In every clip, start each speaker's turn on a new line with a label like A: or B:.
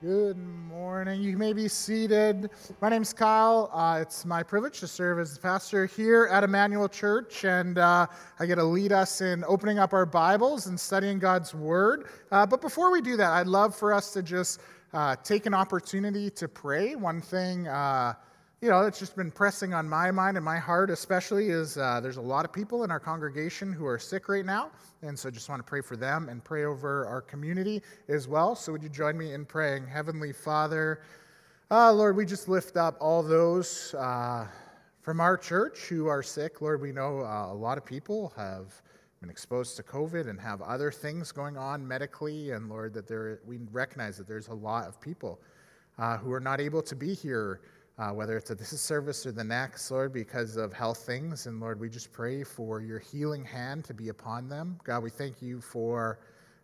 A: Good morning. You may be seated. My name's Kyle. Uh, it's my privilege to serve as the pastor here at Emmanuel Church, and uh, I get to lead us in opening up our Bibles and studying God's Word. Uh, but before we do that, I'd love for us to just uh, take an opportunity to pray. One thing uh, you know, it's just been pressing on my mind and my heart, especially, is uh, there's a lot of people in our congregation who are sick right now. And so just want to pray for them and pray over our community as well. So would you join me in praying? Heavenly Father, uh, Lord, we just lift up all those uh, from our church who are sick. Lord, we know uh, a lot of people have been exposed to COVID and have other things going on medically. And Lord, that there, we recognize that there's a lot of people uh, who are not able to be here uh, whether it's at this service or the next, Lord, because of health things. And Lord, we just pray for your healing hand to be upon them. God, we thank you for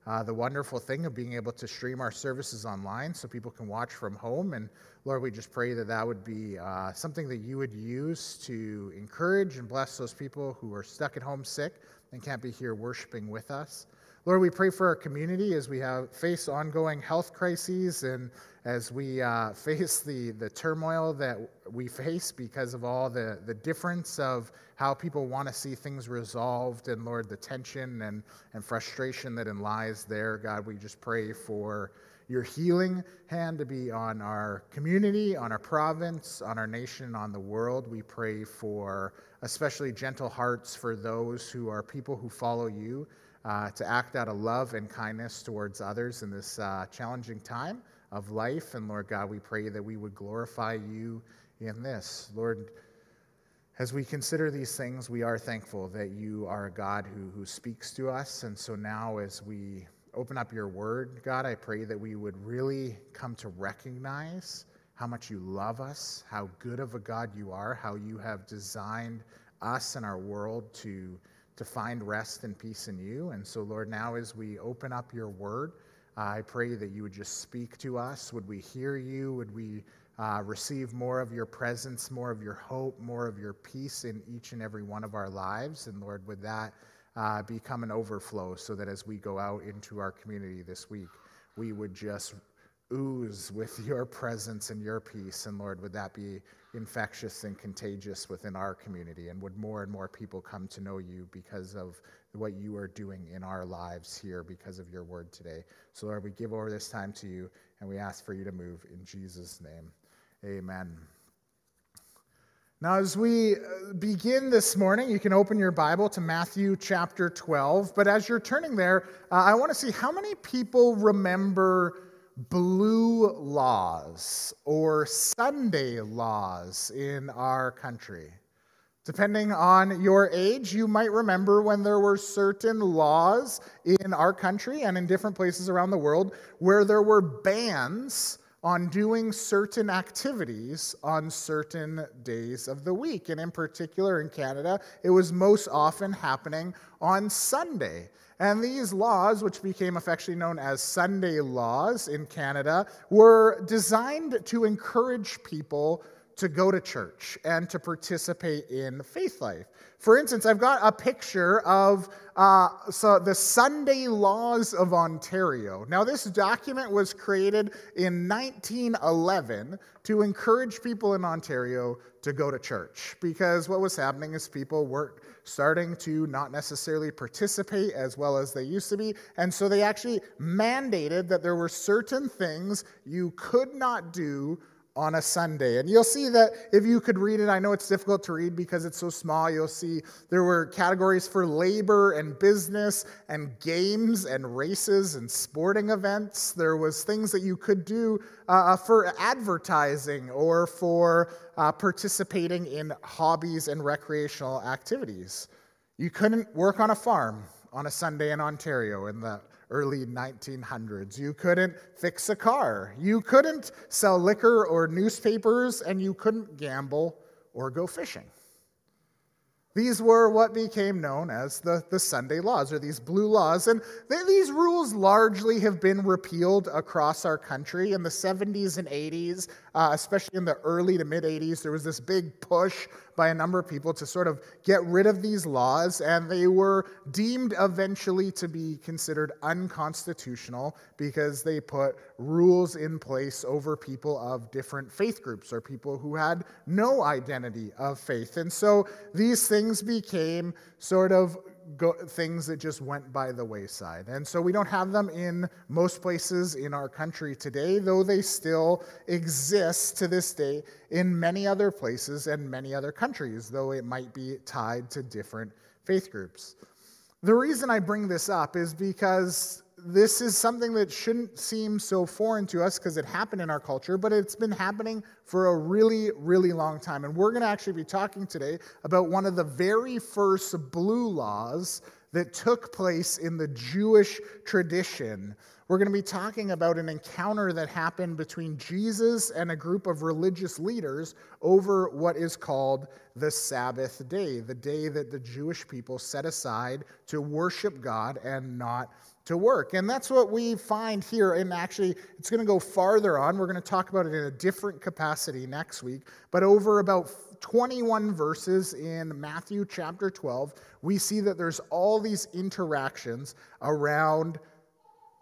A: uh, the wonderful thing of being able to stream our services online so people can watch from home. And Lord, we just pray that that would be uh, something that you would use to encourage and bless those people who are stuck at home sick and can't be here worshiping with us. Lord, we pray for our community as we have face ongoing health crises and as we uh, face the, the turmoil that we face because of all the, the difference of how people want to see things resolved, and Lord, the tension and, and frustration that lies there. God, we just pray for your healing hand to be on our community, on our province, on our nation, on the world. We pray for especially gentle hearts for those who are people who follow you uh, to act out of love and kindness towards others in this uh, challenging time of life. And Lord God, we pray that we would glorify you in this. Lord, as we consider these things, we are thankful that you are a God who, who speaks to us. And so now, as we open up your word, God, I pray that we would really come to recognize how much you love us, how good of a God you are, how you have designed us and our world to to find rest and peace in you. And so, Lord, now as we open up your word, I pray that you would just speak to us. Would we hear you? Would we uh, receive more of your presence, more of your hope, more of your peace in each and every one of our lives? And Lord, would that uh, become an overflow so that as we go out into our community this week, we would just ooze with your presence and your peace. And Lord, would that be infectious and contagious within our community? And would more and more people come to know you because of what you are doing in our lives here because of your word today? So, Lord, we give over this time to you and we ask for you to move in Jesus' name. Amen. Now, as we uh, begin this morning, you can open your Bible to Matthew chapter 12. But as you're turning there, uh, I want to see how many people remember blue laws or Sunday laws in our country. Depending on your age, you might remember when there were certain laws in our country and in different places around the world where there were bans on doing certain activities on certain days of the week. And in particular, in Canada, it was most often happening on Sunday. And these laws, which became affectionately known as Sunday laws in Canada, were designed to encourage people to go to church and to participate in faith life. For instance, I've got a picture of uh, so the Sunday Laws of Ontario. Now, this document was created in 1911 to encourage people in Ontario to go to church because what was happening is people weren't starting to not necessarily participate as well as they used to be. And so they actually mandated that there were certain things you could not do on a Sunday. And you'll see that if you could read it, I know it's difficult to read because it's so small. You'll see there were categories for labor and business and games and races and sporting events. There was things that you could do uh, for advertising or for uh, participating in hobbies and recreational activities. You couldn't work on a farm on a Sunday in Ontario in the early 1900s. You couldn't fix a car. You couldn't sell liquor or newspapers, and you couldn't gamble or go fishing. These were what became known as the, the Sunday laws, or these blue laws. And they, these rules largely have been repealed across our country. In the 70s and 80s, uh, especially in the early to mid 80s, there was this big push by a number of people to sort of get rid of these laws, and they were deemed eventually to be considered unconstitutional because they put rules in place over people of different faith groups or people who had no identity of faith. And so these things became sort of go, things that just went by the wayside. And so we don't have them in most places in our country today, though they still exist to this day in many other places and many other countries, though it might be tied to different faith groups. The reason I bring this up is because this is something that shouldn't seem so foreign to us because it happened in our culture, but it's been happening for a really, really long time. And we're going to actually be talking today about one of the very first blue laws that took place in the Jewish tradition. We're going to be talking about an encounter that happened between Jesus and a group of religious leaders over what is called the Sabbath day, the day that the Jewish people set aside to worship God and not to work. And that's what we find here. And actually, it's going to go farther on. We're going to talk about it in a different capacity next week. But over about 21 verses in Matthew chapter 12, we see that there's all these interactions around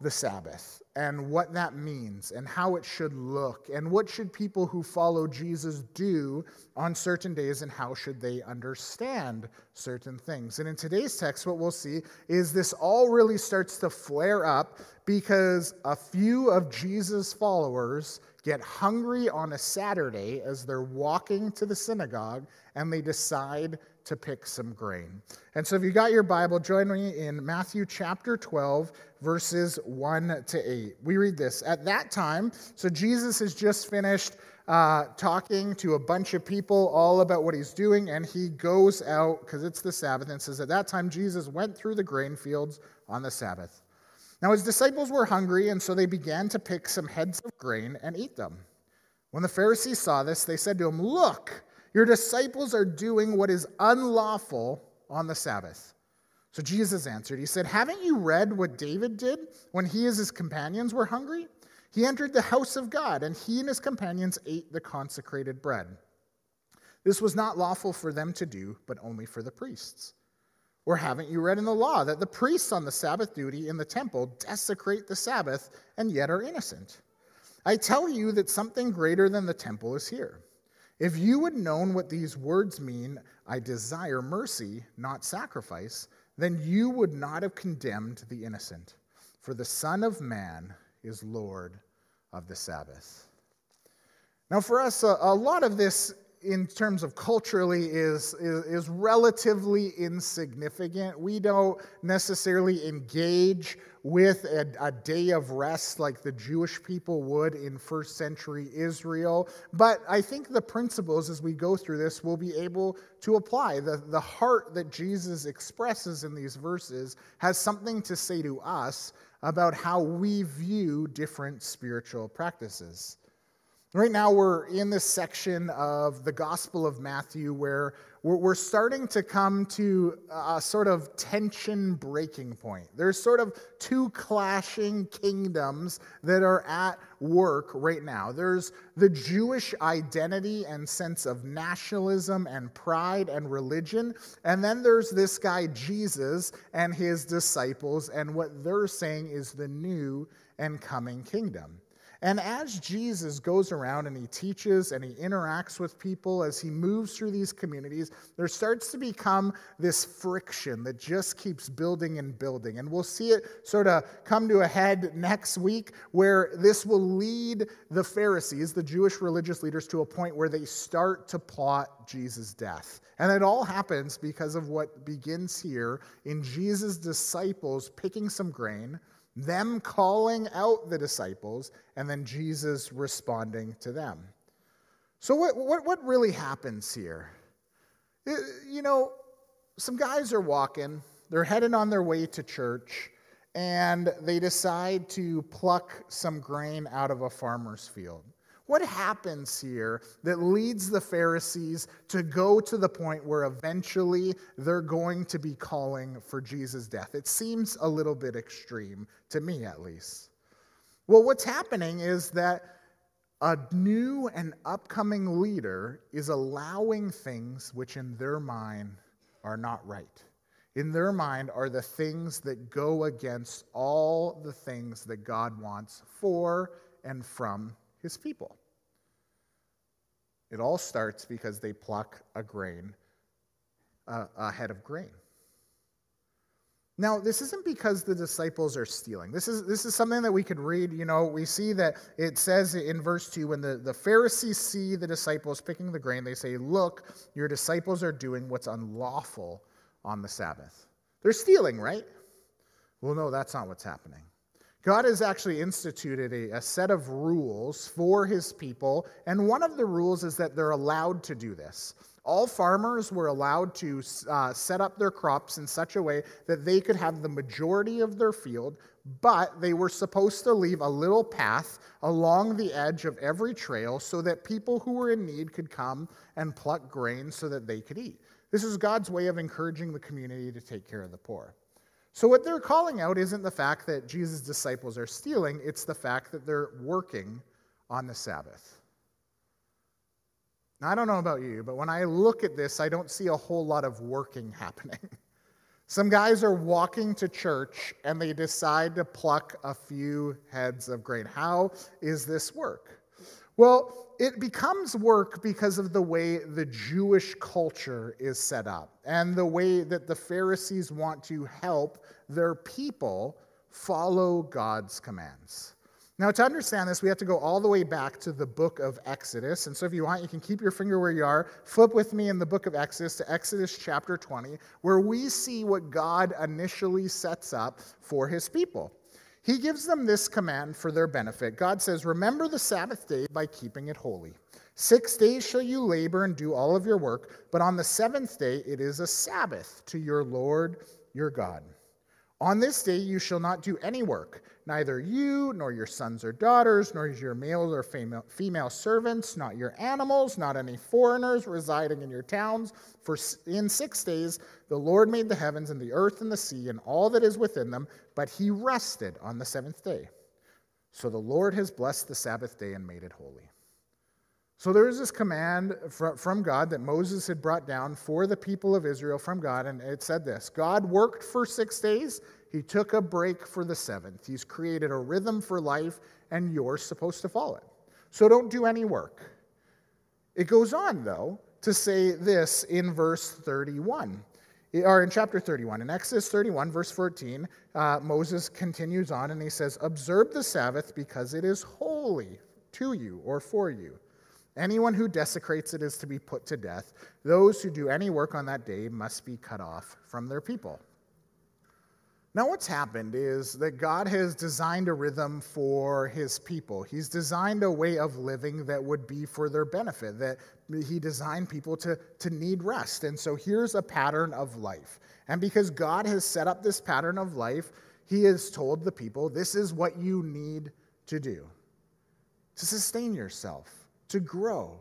A: the Sabbath and what that means and how it should look and what should people who follow Jesus do on certain days and how should they understand certain things. And in today's text what we'll see is this all really starts to flare up because a few of Jesus followers get hungry on a Saturday as they're walking to the synagogue and they decide to pick some grain. And so if you got your Bible, join me in Matthew chapter 12, verses 1 to 8. We read this. At that time, so Jesus has just finished uh, talking to a bunch of people all about what he's doing, and he goes out because it's the Sabbath and says, At that time, Jesus went through the grain fields on the Sabbath. Now, his disciples were hungry, and so they began to pick some heads of grain and eat them. When the Pharisees saw this, they said to him, Look, your disciples are doing what is unlawful on the Sabbath. So Jesus answered, He said, Haven't you read what David did when he and his companions were hungry? He entered the house of God, and he and his companions ate the consecrated bread. This was not lawful for them to do, but only for the priests. Or haven't you read in the law that the priests on the Sabbath duty in the temple desecrate the Sabbath and yet are innocent? I tell you that something greater than the temple is here. If you had known what these words mean, I desire mercy, not sacrifice, then you would not have condemned the innocent. For the Son of Man is Lord of the Sabbath. Now, for us, a, lot of this in terms of culturally is, is, is, relatively insignificant. We don't necessarily engage with a, a, day of rest like the Jewish people would in first century Israel. But I think the principles as we go through this will be able to apply. The, the heart that Jesus expresses in these verses has something to say to us about how we view different spiritual practices. Right now, we're in this section of the Gospel of Matthew where we're starting to come to a sort of tension breaking point. There's sort of two clashing kingdoms that are at work right now. There's the Jewish identity and sense of nationalism and pride and religion. And then there's this guy, Jesus, and his disciples, and what they're saying is the new and coming kingdom. And as Jesus goes around and he teaches and he interacts with people, as he moves through these communities, there starts to become this friction that just keeps building and building. And we'll see it sort of come to a head next week, where this will lead the Pharisees, the Jewish religious leaders, to a point where they start to plot Jesus' death. And it all happens because of what begins here in Jesus' disciples picking some grain them calling out the disciples, and then Jesus responding to them. So, what, what, what really happens here? You know, some guys are walking, they're headed on their way to church, and they decide to pluck some grain out of a farmer's field. What happens here that leads the Pharisees to go to the point where eventually they're going to be calling for Jesus' death? It seems a little bit extreme, to me at least. Well, what's happening is that A new and upcoming leader is allowing things which in their mind are not right. In their mind are the things that go against all the things that God wants for and from his people. It all starts because they pluck a grain, uh, a head of grain. Now, this isn't because the disciples are stealing. This is, this is something that we could read. You know, we see that it says in verse 2 when the, the Pharisees see the disciples picking the grain, they say, Look, your disciples are doing what's unlawful on the Sabbath. They're stealing, right? Well, no, that's not what's happening. God has actually instituted a, a, set of rules for his people, and one of the rules is that they're allowed to do this. All farmers were allowed to uh, set up their crops in such a way that they could have the majority of their field, but they were supposed to leave a little path along the edge of every trail so that people who were in need could come and pluck grain so that they could eat. This is God's way of encouraging the community to take care of the poor. So, what they're calling out isn't the fact that Jesus' disciples are stealing, it's the fact that they're working on the Sabbath. Now, I don't know about you, but when I look at this, I don't see a whole lot of working happening. Some guys are walking to church and they decide to pluck a few heads of grain. How is this work? Well, it becomes work because of the way the Jewish culture is set up and the way that the Pharisees want to help their people follow God's commands. Now, to understand this, we have to go all the way back to the book of Exodus. And so, if you want, you can keep your finger where you are. Flip with me in the book of Exodus to Exodus chapter 20, where we see what God initially sets up for his people. He gives them this command for their benefit. God says, Remember the Sabbath day by keeping it holy. Six days shall you labor and do all of your work, but on the seventh day it is a Sabbath to your Lord your God. On this day you shall not do any work, neither you, nor your sons or daughters, nor your male or female servants, not your animals, not any foreigners residing in your towns. For in six days the Lord made the heavens and the earth and the sea and all that is within them, but he rested on the seventh day. So the Lord has blessed the Sabbath day and made it holy. So there is this command from God that Moses had brought down for the people of Israel from God, and it said this God worked for six days, he took a break for the seventh. He's created a rhythm for life, and you're supposed to follow it. So don't do any work. It goes on, though, to say this in verse 31 or in chapter 31. In Exodus 31, verse 14, uh, Moses continues on and he says, Observe the Sabbath because it is holy to you or for you. Anyone who desecrates it is to be put to death. Those who do any work on that day must be cut off from their people. Now, what's happened is that God has designed a rhythm for his people. He's designed a way of living that would be for their benefit, that he designed people to, to need rest. And so here's a pattern of life. And because God has set up this pattern of life, he has told the people this is what you need to do to sustain yourself to grow.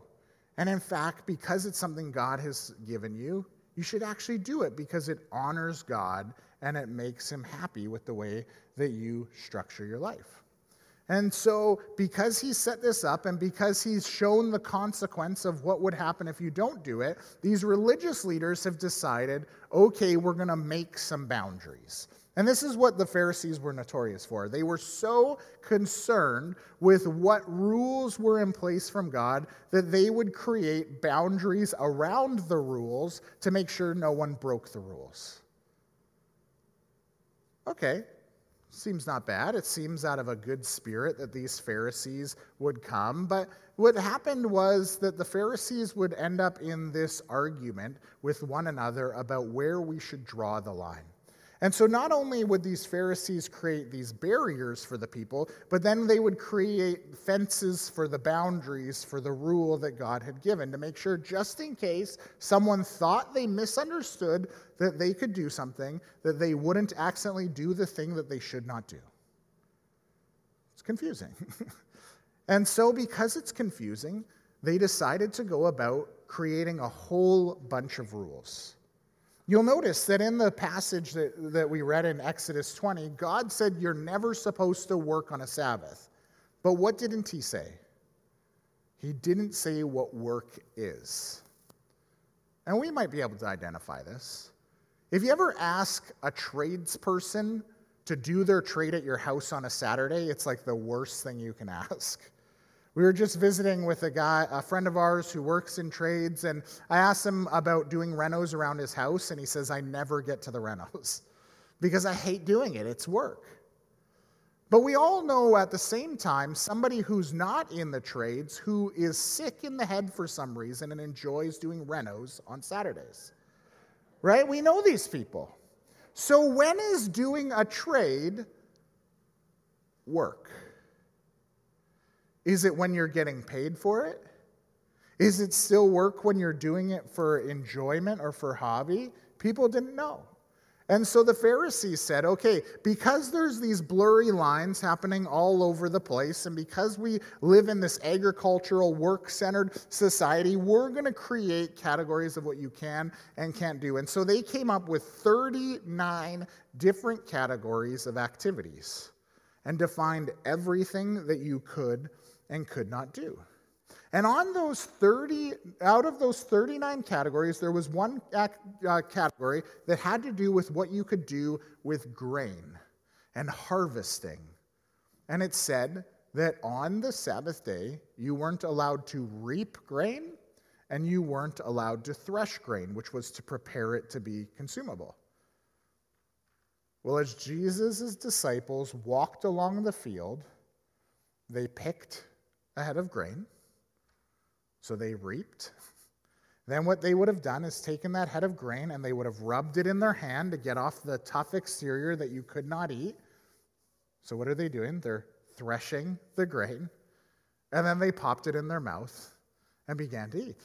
A: And in fact, because it's something God has given you, you should actually do it because it honors God and it makes Him happy with the way that you structure your life. And so, because He set this up and because He's shown the consequence of what would happen if you don't do it, these religious leaders have decided okay, we're going to make some boundaries. And this is what the Pharisees were notorious for. They were so concerned with what rules were in place from God that they would create boundaries around the rules to make sure no one broke the rules. Okay, seems not bad. It seems out of a good spirit that these Pharisees would come. But what happened was that the Pharisees would end up in this argument with one another about where we should draw the line. And so not only would these Pharisees create these barriers for the people, but then they would create fences for the boundaries for the rule that God had given to make sure, just in case someone thought they misunderstood that they could do something, that they wouldn't accidentally do the thing that they should not do. It's confusing. and so, because it's confusing, they decided to go about creating a whole bunch of rules. You'll notice that in the passage that, that we read in Exodus 20, God said you're never supposed to work on a Sabbath. But what didn't he say? he didn't say what work is. And we might be able to identify this. If you ever ask a tradesperson to do their trade at your house on a Saturday, it's like the worst thing you can ask. We were just visiting with a guy, a friend of ours who works in trades, and I asked him about doing renos around his house, and he says, I never get to the renos because I hate doing it. It's work. But we all know at the same time somebody who's not in the trades who is sick in the head for some reason and enjoys doing renos on Saturdays. Right? We know these people. So when is doing a trade work? Is it when you're getting paid for it? Is it still work when you're doing it for enjoyment or for hobby? People didn't know. And so the Pharisees said, okay, because there's these blurry lines happening all over the place, and because we live in this agricultural, work centered society, we're going to create categories of what you can and can't do. And so they came up with 39 different categories of activities and defined everything that you could and could not do. And on those 30, out of those 39 categories, there was one uh, category that had to do with what you could do with grain and harvesting. And it said that on the Sabbath day, you weren't allowed to reap grain and you weren't allowed to thresh grain, which was to prepare it to be consumable. Well, as Jesus' disciples walked along the field, they picked a head of grain. So they reaped. Then what they would have done is taken that head of grain and they would have rubbed it in their hand to get off the tough exterior that you could not eat. So what are they doing? They're threshing the grain. And then they popped it in their mouth and began to eat.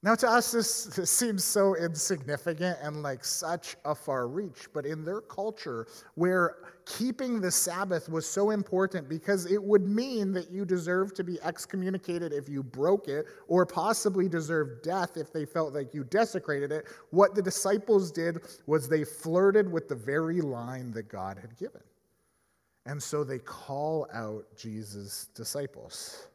A: Now, to us, this, this, seems so insignificant and like such a far reach, but in their culture, where keeping the Sabbath was so important because it would mean that you deserve to be excommunicated if you broke it, or possibly deserve death if they felt like you desecrated it, what the disciples did was they flirted with the very line that God had given. And so they call out Jesus' disciples.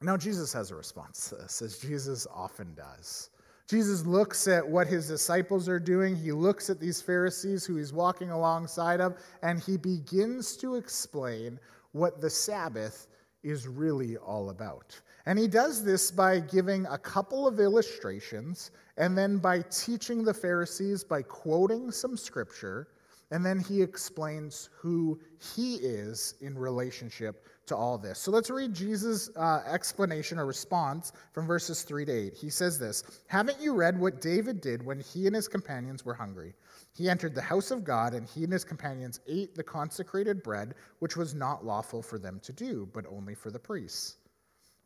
A: Now, Jesus has a response to this, as Jesus often does. Jesus looks at what his disciples are doing. He looks at these Pharisees who he's walking alongside of, and he begins to explain what the Sabbath is really all about. And he does this by giving a couple of illustrations and then by teaching the Pharisees by quoting some scripture. And then he explains who he is in relationship to all this. So let's read Jesus' uh, explanation or response from verses 3 to 8. He says this Haven't you read what David did when he and his companions were hungry? He entered the house of God, and he and his companions ate the consecrated bread, which was not lawful for them to do, but only for the priests.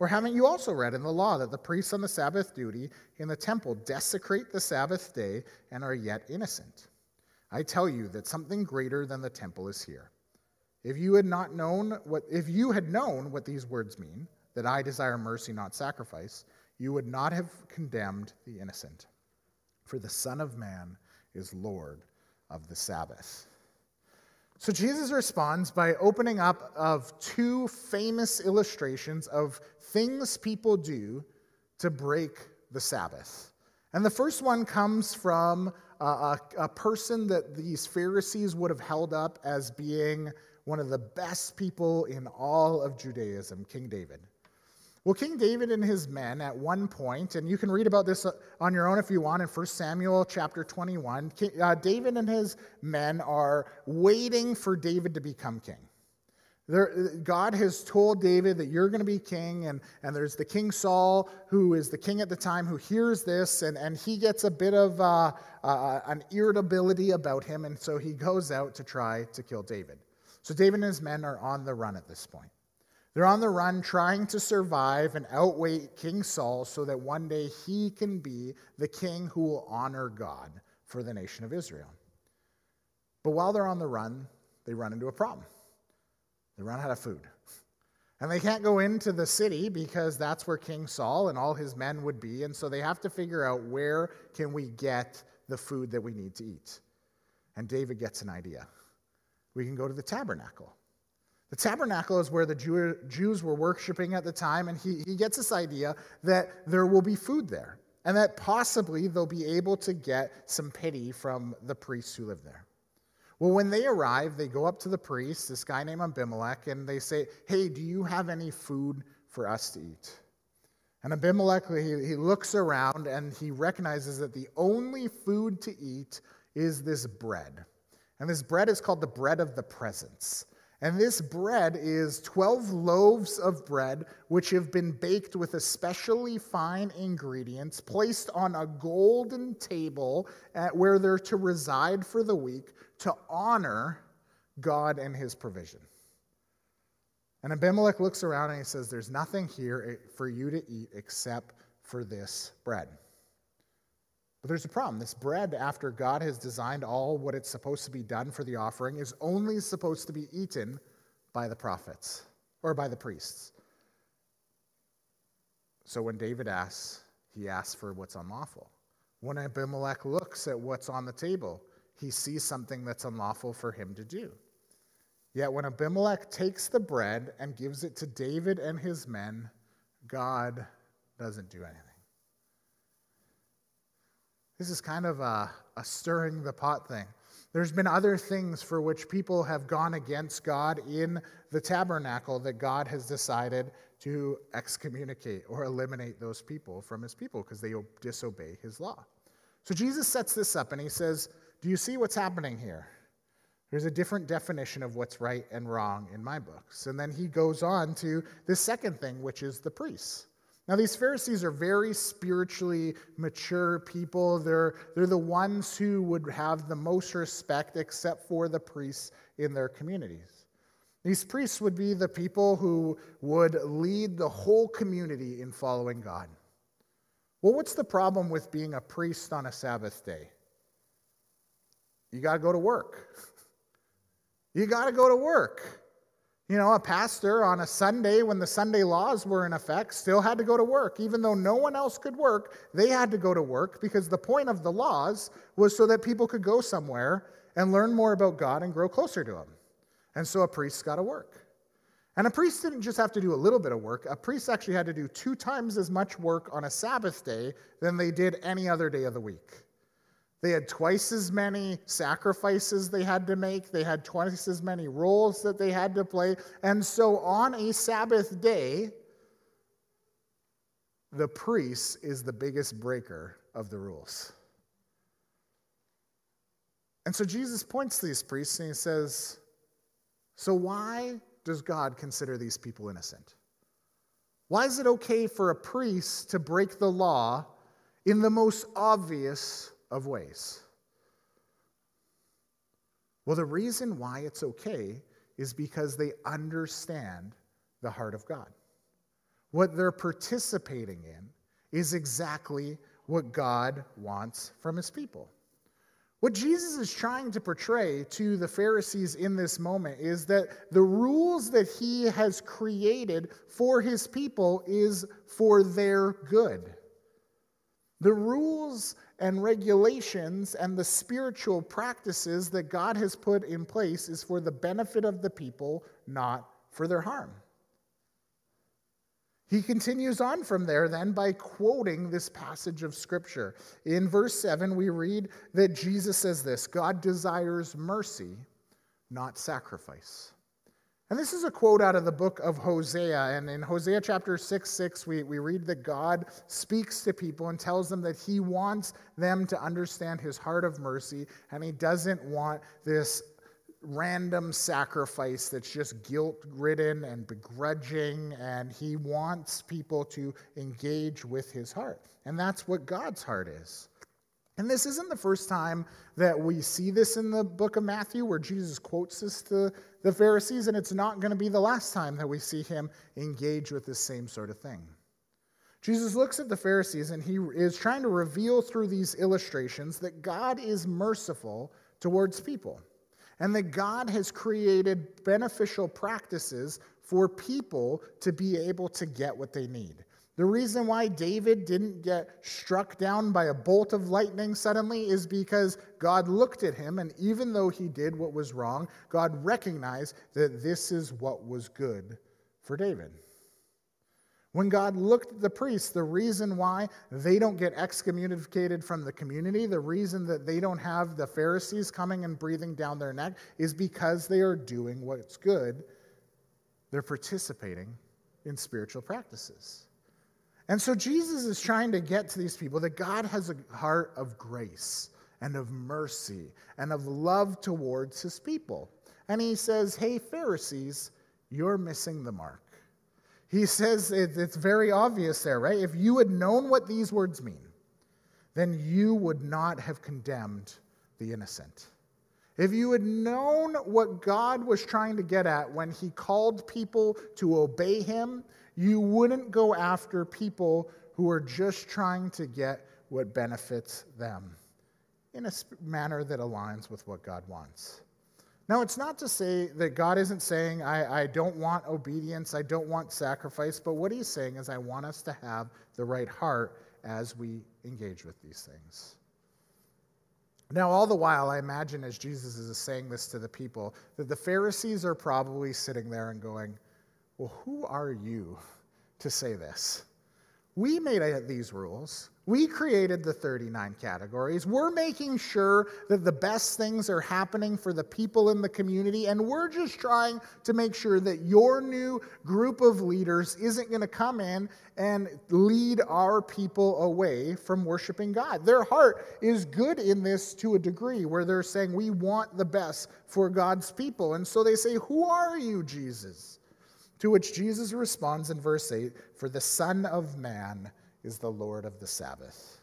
A: Or haven't you also read in the law that the priests on the Sabbath duty in the temple desecrate the Sabbath day and are yet innocent? I tell you that something greater than the temple is here. If you had not known what if you had known what these words mean, that I desire mercy not sacrifice, you would not have condemned the innocent. For the Son of Man is Lord of the Sabbath. So Jesus responds by opening up of two famous illustrations of things people do to break the Sabbath. And the first one comes from a, a, a person that these Pharisees would have held up as being one of the best people in all of Judaism, King David. Well, King David and his men at one point, and you can read about this on your own if you want in 1 Samuel chapter 21, uh, David and his men are waiting for David to become king. There, God has told David that you're going to be king, and, and there's the King Saul, who is the king at the time, who hears this, and, and he gets a bit of uh, uh, an irritability about him, and so he goes out to try to kill David. So David and his men are on the run at this point. They're on the run trying to survive and outweigh King Saul so that one day he can be the king who will honor God for the nation of Israel. But while they're on the run, they run into a problem. They run out of food. And they can't go into the city because that's where King Saul and all his men would be. And so they have to figure out where can we get the food that we need to eat. And David gets an idea we can go to the tabernacle. The tabernacle is where the Jew, Jews were worshiping at the time, and he, he gets this idea that there will be food there, and that possibly they'll be able to get some pity from the priests who live there. Well, when they arrive, they go up to the priest, this guy named Abimelech, and they say, Hey, do you have any food for us to eat? And Abimelech, he, he looks around and he recognizes that the only food to eat is this bread. And this bread is called the bread of the presence. And this bread is 12 loaves of bread, which have been baked with especially fine ingredients, placed on a golden table where they're to reside for the week to honor God and his provision. And Abimelech looks around and he says, There's nothing here eh, for you to eat except for this bread. But there's a problem. This bread, after God has designed all what it's supposed to be done for the offering, is only supposed to be eaten by the prophets or by the priests. So when David asks, he asks for what's unlawful. When Abimelech looks at what's on the table, he sees something that's unlawful for him to do. Yet when Abimelech takes the bread and gives it to David and his men, God doesn't do anything. This is kind of a, a stirring the pot thing. There's been other things for which people have gone against God in the tabernacle that God has decided to excommunicate or eliminate those people from his people because they disobey his law. So Jesus sets this up and he says, Do you see what's happening here? There's a different definition of what's right and wrong in my books. And then he goes on to the second thing, which is the priests. Now, these Pharisees are very spiritually mature people. They're, they're the ones who would have the most respect, except for the priests in their communities. These priests would be the people who would lead the whole community in following God. Well, what's the problem with being a priest on a Sabbath day? You got to go to work. You got to go to work. You know, a pastor on a Sunday when the Sunday laws were in effect still had to go to work. Even though no one else could work, they had to go to work because the point of the laws was so that people could go somewhere and learn more about God and grow closer to Him. And so a priest's got to work. And a priest didn't just have to do a little bit of work, a priest actually had to do two times as much work on a Sabbath day than they did any other day of the week. They had twice as many sacrifices they had to make. They had twice as many roles that they had to play. And so on a Sabbath day, the priest is the biggest breaker of the rules. And so Jesus points to these priests and he says, So why does God consider these people innocent? Why is it okay for a priest to break the law in the most obvious of ways. Well, the reason why it's okay is because they understand the heart of God. What they're participating in is exactly what God wants from his people. What Jesus is trying to portray to the Pharisees in this moment is that the rules that he has created for his people is for their good. The rules and regulations and the spiritual practices that God has put in place is for the benefit of the people, not for their harm. He continues on from there then by quoting this passage of Scripture. In verse 7, we read that Jesus says this God desires mercy, not sacrifice. And this is a quote out of the book of Hosea. And in Hosea chapter 6 6, we, we read that God speaks to people and tells them that he wants them to understand his heart of mercy, and he doesn't want this random sacrifice that's just guilt ridden and begrudging, and he wants people to engage with his heart. And that's what God's heart is. And this isn't the first time that we see this in the book of Matthew where Jesus quotes this to the Pharisees, and it's not going to be the last time that we see him engage with this same sort of thing. Jesus looks at the Pharisees and he is trying to reveal through these illustrations that God is merciful towards people and that God has created beneficial practices for people to be able to get what they need. The reason why David didn't get struck down by a bolt of lightning suddenly is because God looked at him, and even though he did what was wrong, God recognized that this is what was good for David. When God looked at the priests, the reason why they don't get excommunicated from the community, the reason that they don't have the Pharisees coming and breathing down their neck, is because they are doing what's good. They're participating in spiritual practices. And so Jesus is trying to get to these people that God has a heart of grace and of mercy and of love towards his people. And he says, Hey, Pharisees, you're missing the mark. He says it's very obvious there, right? If you had known what these words mean, then you would not have condemned the innocent. If you had known what God was trying to get at when he called people to obey him you wouldn't go after people who are just trying to get what benefits them in a manner that aligns with what God wants. Now, it's not to say that God isn't saying, I, I, don't want obedience, I don't want sacrifice, but what he's saying is, I want us to have the right heart as we engage with these things. Now, all the while, I imagine as Jesus is saying this to the people, that the Pharisees are probably sitting there and going, well, who are you to say this? We made these rules. We created the 39 categories. We're making sure that the best things are happening for the people in the community, and we're just trying to make sure that your new group of leaders isn't going to come in and lead our people away from worshiping God. Their heart is good in this to a degree where they're saying, We want the best for God's people. And so they say, Who are you, Jesus? To which Jesus responds in verse 8 For the Son of Man is the Lord of the Sabbath.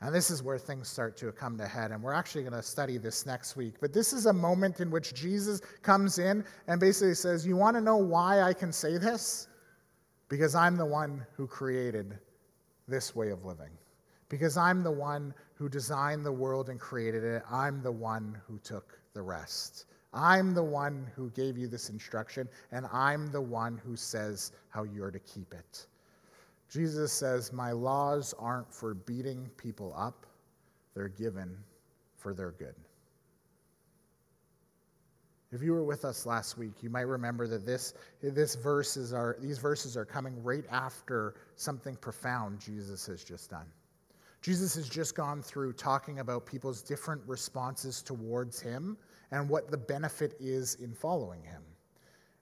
A: And this is where things start to come to head. And we're actually going to study this next week. But this is a moment in which Jesus comes in and basically says, You want to know why I can say this? Because I'm the one who created this way of living. Because I'm the one who designed the world and created it. I'm the one who took the rest. I'm the one who gave you this instruction, and I'm the one who says how you're to keep it. Jesus says, My laws aren't for beating people up, they're given for their good. If you were with us last week, you might remember that this, this verses are, these verses are coming right after something profound Jesus has just done. Jesus has just gone through talking about people's different responses towards him and what the benefit is in following him.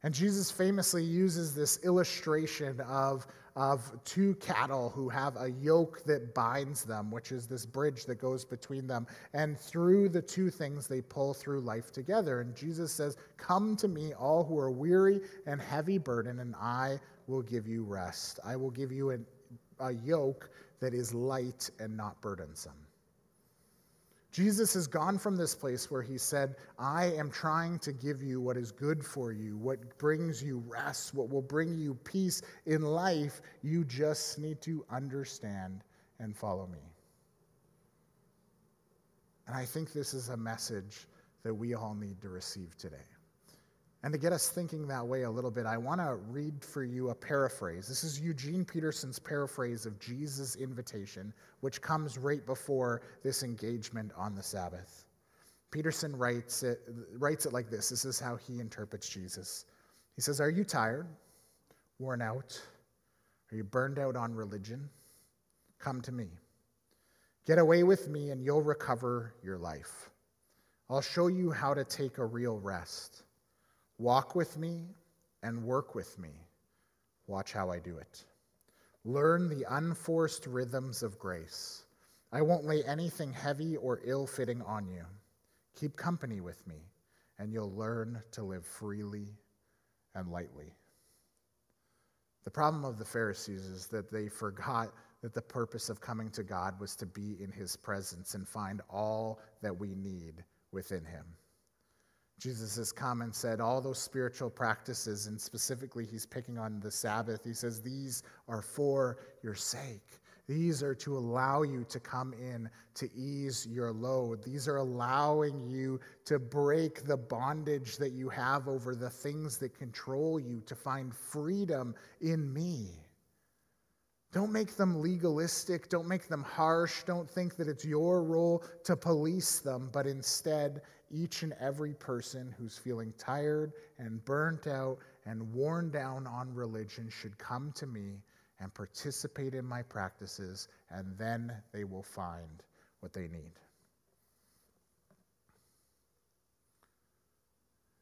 A: And Jesus famously uses this illustration of, of two cattle who have a yoke that binds them, which is this bridge that goes between them. And through the two things, they pull through life together. And Jesus says, Come to me, all who are weary and heavy burden, and I will give you rest. I will give you an, a yoke that is light and not burdensome. Jesus has gone from this place where he said, I am trying to give you what is good for you, what brings you rest, what will bring you peace in life. You just need to understand and follow me. And I think this is a message that we all need to receive today. And to get us thinking that way a little bit, I want to read for you a paraphrase. This is Eugene Peterson's paraphrase of Jesus' invitation, which comes right before this engagement on the Sabbath. Peterson writes it, writes it like this this is how he interprets Jesus. He says, Are you tired, worn out? Are you burned out on religion? Come to me. Get away with me, and you'll recover your life. I'll show you how to take a real rest. Walk with me and work with me. Watch how I do it. Learn the unforced rhythms of grace. I won't lay anything heavy or ill fitting on you. Keep company with me, and you'll learn to live freely and lightly. The problem of the Pharisees is that they forgot that the purpose of coming to God was to be in his presence and find all that we need within him. Jesus has come and said all those spiritual practices, and specifically, he's picking on the Sabbath. He says, These are for your sake. These are to allow you to come in to ease your load. These are allowing you to break the bondage that you have over the things that control you, to find freedom in me. Don't make them legalistic. Don't make them harsh. Don't think that it's your role to police them, but instead, each and every person who's feeling tired and burnt out and worn down on religion should come to me and participate in my practices, and then they will find what they need.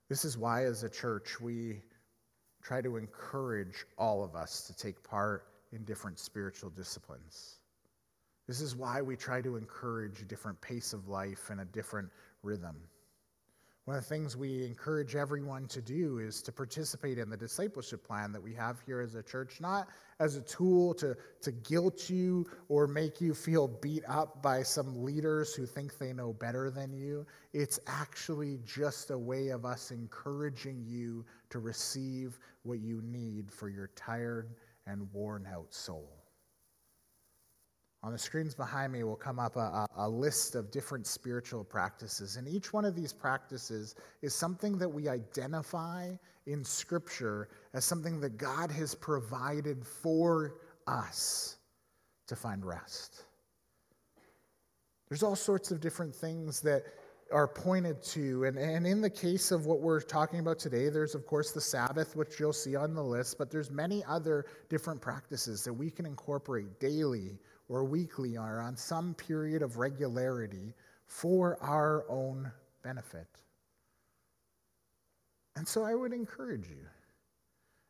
A: This is why, as a church, we try to encourage all of us to take part in different spiritual disciplines. This is why we try to encourage a different pace of life and a different rhythm. One of the things we encourage everyone to do is to participate in the discipleship plan that we have here as a church, not as a tool to, to guilt you or make you feel beat up by some leaders who think they know better than you. It's actually just a way of us encouraging you to receive what you need for your tired and worn out soul. On the screens behind me will come up a, a, list of different spiritual practices. And each one of these practices is something that we identify in Scripture as something that God has provided for us to find rest. There's all sorts of different things that are pointed to. And, and in the case of what we're talking about today, there's of course the Sabbath, which you'll see on the list, but there's many other different practices that we can incorporate daily or weekly or on some period of regularity for our own benefit. And so I would encourage you,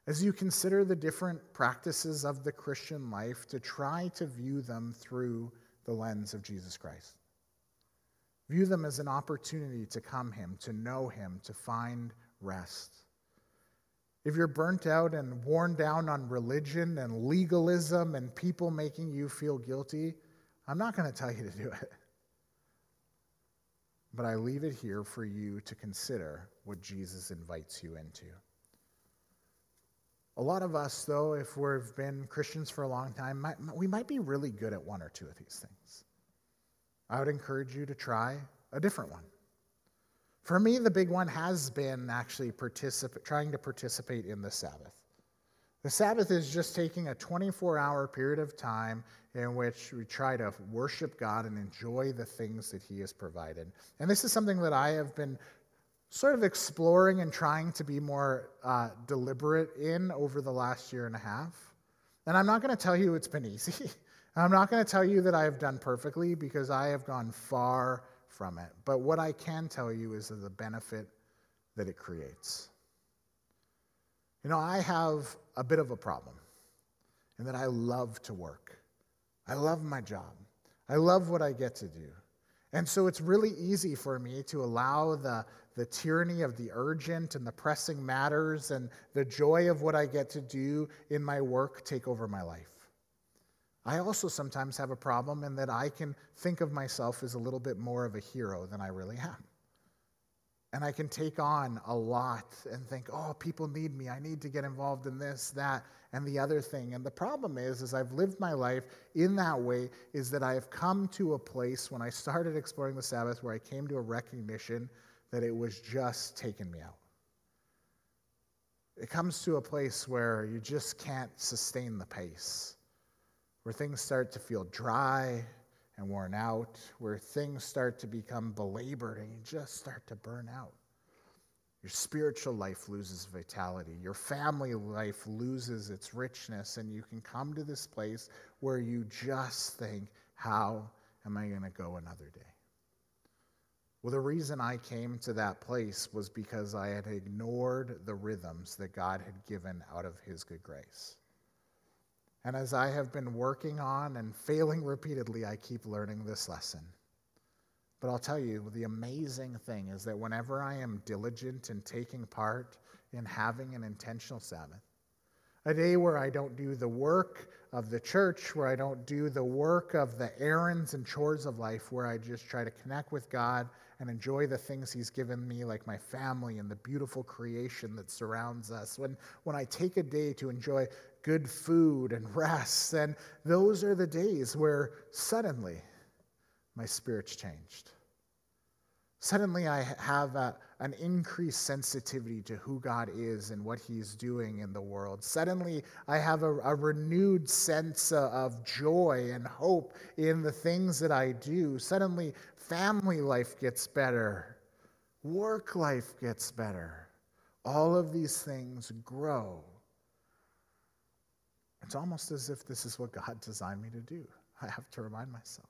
A: as you consider the different practices of the Christian life, to try to view them through the lens of Jesus Christ. View them as an opportunity to come Him, to know Him, to find rest. If you're burnt out and worn down on religion and legalism and people making you feel guilty, I'm not going to tell you to do it. But I leave it here for you to consider what Jesus invites you into. A lot of us, though, if we've been Christians for a long time, might, we might be really good at one or two of these things. I would encourage you to try a different one. For me, the big one has been actually particip- trying to participate in the Sabbath. The Sabbath is just taking a 24 hour period of time in which we try to worship God and enjoy the things that He has provided. And this is something that I have been sort of exploring and trying to be more uh, deliberate in over the last year and a half. And I'm not going to tell you it's been easy. I'm not going to tell you that I have done perfectly because I have gone far from it. But what I can tell you is the benefit that it creates. You know, I have a bit of a problem in that I love to work. I love my job. I love what I get to do. And so it's really easy for me to allow the, the tyranny of the urgent and the pressing matters and the joy of what I get to do in my work take over my life. I also sometimes have a problem in that I can think of myself as a little bit more of a hero than I really am. And I can take on a lot and think, oh, people need me. I need to get involved in this, that, and the other thing. And the problem is, is I've lived my life in that way, is that I have come to a place when I started exploring the Sabbath where I came to a recognition that it was just taking me out. It comes to a place where you just can't sustain the pace where things start to feel dry and worn out, where things start to become belabored and you just start to burn out. Your spiritual life loses vitality. Your family life loses its richness. And you can come to this place where you just think, how am I going to go another day? Well, the reason I came to that place was because I had ignored the rhythms that God had given out of His good grace. And as I have been working on and failing repeatedly, I keep learning this lesson. But I'll tell you, the amazing thing is that whenever I am diligent in taking part in having an intentional Sabbath, a day where I don't do the work of the church, where I don't do the work of the errands and chores of life, where I just try to connect with God and enjoy the things He's given me, like my family and the beautiful creation that surrounds us. When, when I take a day to enjoy good food and rest. And those are the days where suddenly my spirit's changed. Suddenly, I have a, an increased sensitivity to who God is and what He's doing in the world. Suddenly, I have a, a renewed sense of joy and hope in the things that I do. Suddenly, family life gets better, work life gets better. All of these things grow. It's almost as if this is what God designed me to do. I have to remind myself.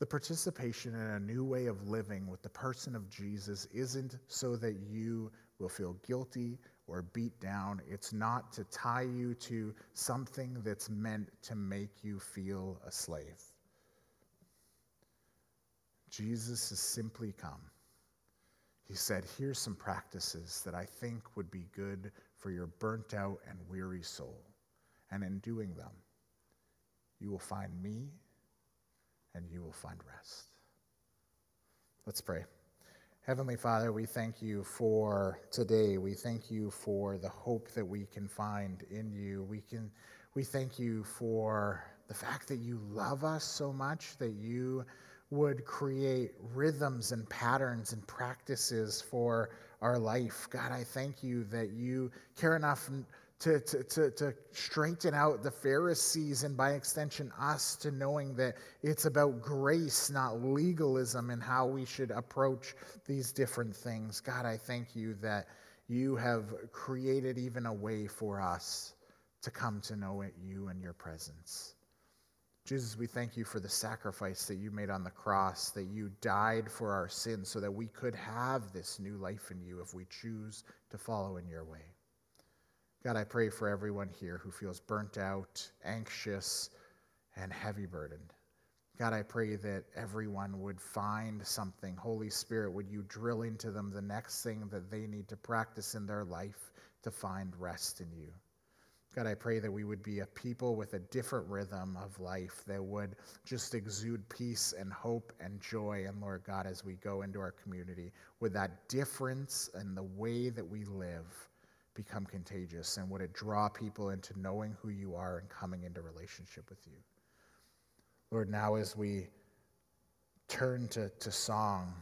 A: The participation in a new way of living with the person of Jesus isn't so that you will feel guilty or beat down. It's not to tie you to something that's meant to make you feel a slave. Jesus has simply come. He said, Here's some practices that I think would be good for your burnt out and weary soul. And in doing them, you will find me and you will find rest. Let's pray. Heavenly Father, we thank you for today. We thank you for the hope that we can find in you. We can we thank you for the fact that you love us so much that you would create rhythms and patterns and practices for our life. God, I thank you that you care enough to, to, to, to, straighten out the Pharisees and by extension us to knowing that it's about grace, not legalism, and how we should approach these different things. God, I thank you that you have created even a way for us to come to know it, you and your presence. Jesus, we thank you for the sacrifice that you made on the cross, that you died for our sins so that we could have this new life in you if we choose to follow in your way. God, I pray for everyone here who feels burnt out, anxious, and heavy burdened. God, I pray that everyone would find something. Holy Spirit, would you drill into them the next thing that they need to practice in their life to find rest in you? God, I pray that we would be a people with a different rhythm of life that would just exude peace and hope and joy. And Lord God, as we go into our community, with that difference and the way that we live become contagious? And would it draw people into knowing who you are and coming into relationship with you? Lord, now as we turn to, to song,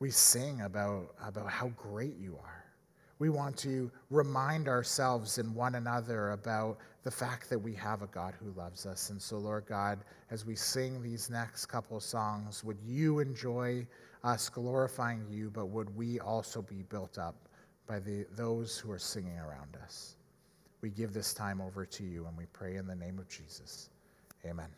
A: we sing about, about how great you are. We want to remind ourselves and one another about the fact that we have a God who loves us. And so, Lord God, as we sing these next couple songs, would you enjoy us glorifying you, but would we also be built up by the, those who are singing around us. We give this time over to you and we pray in the name of Jesus. Amen.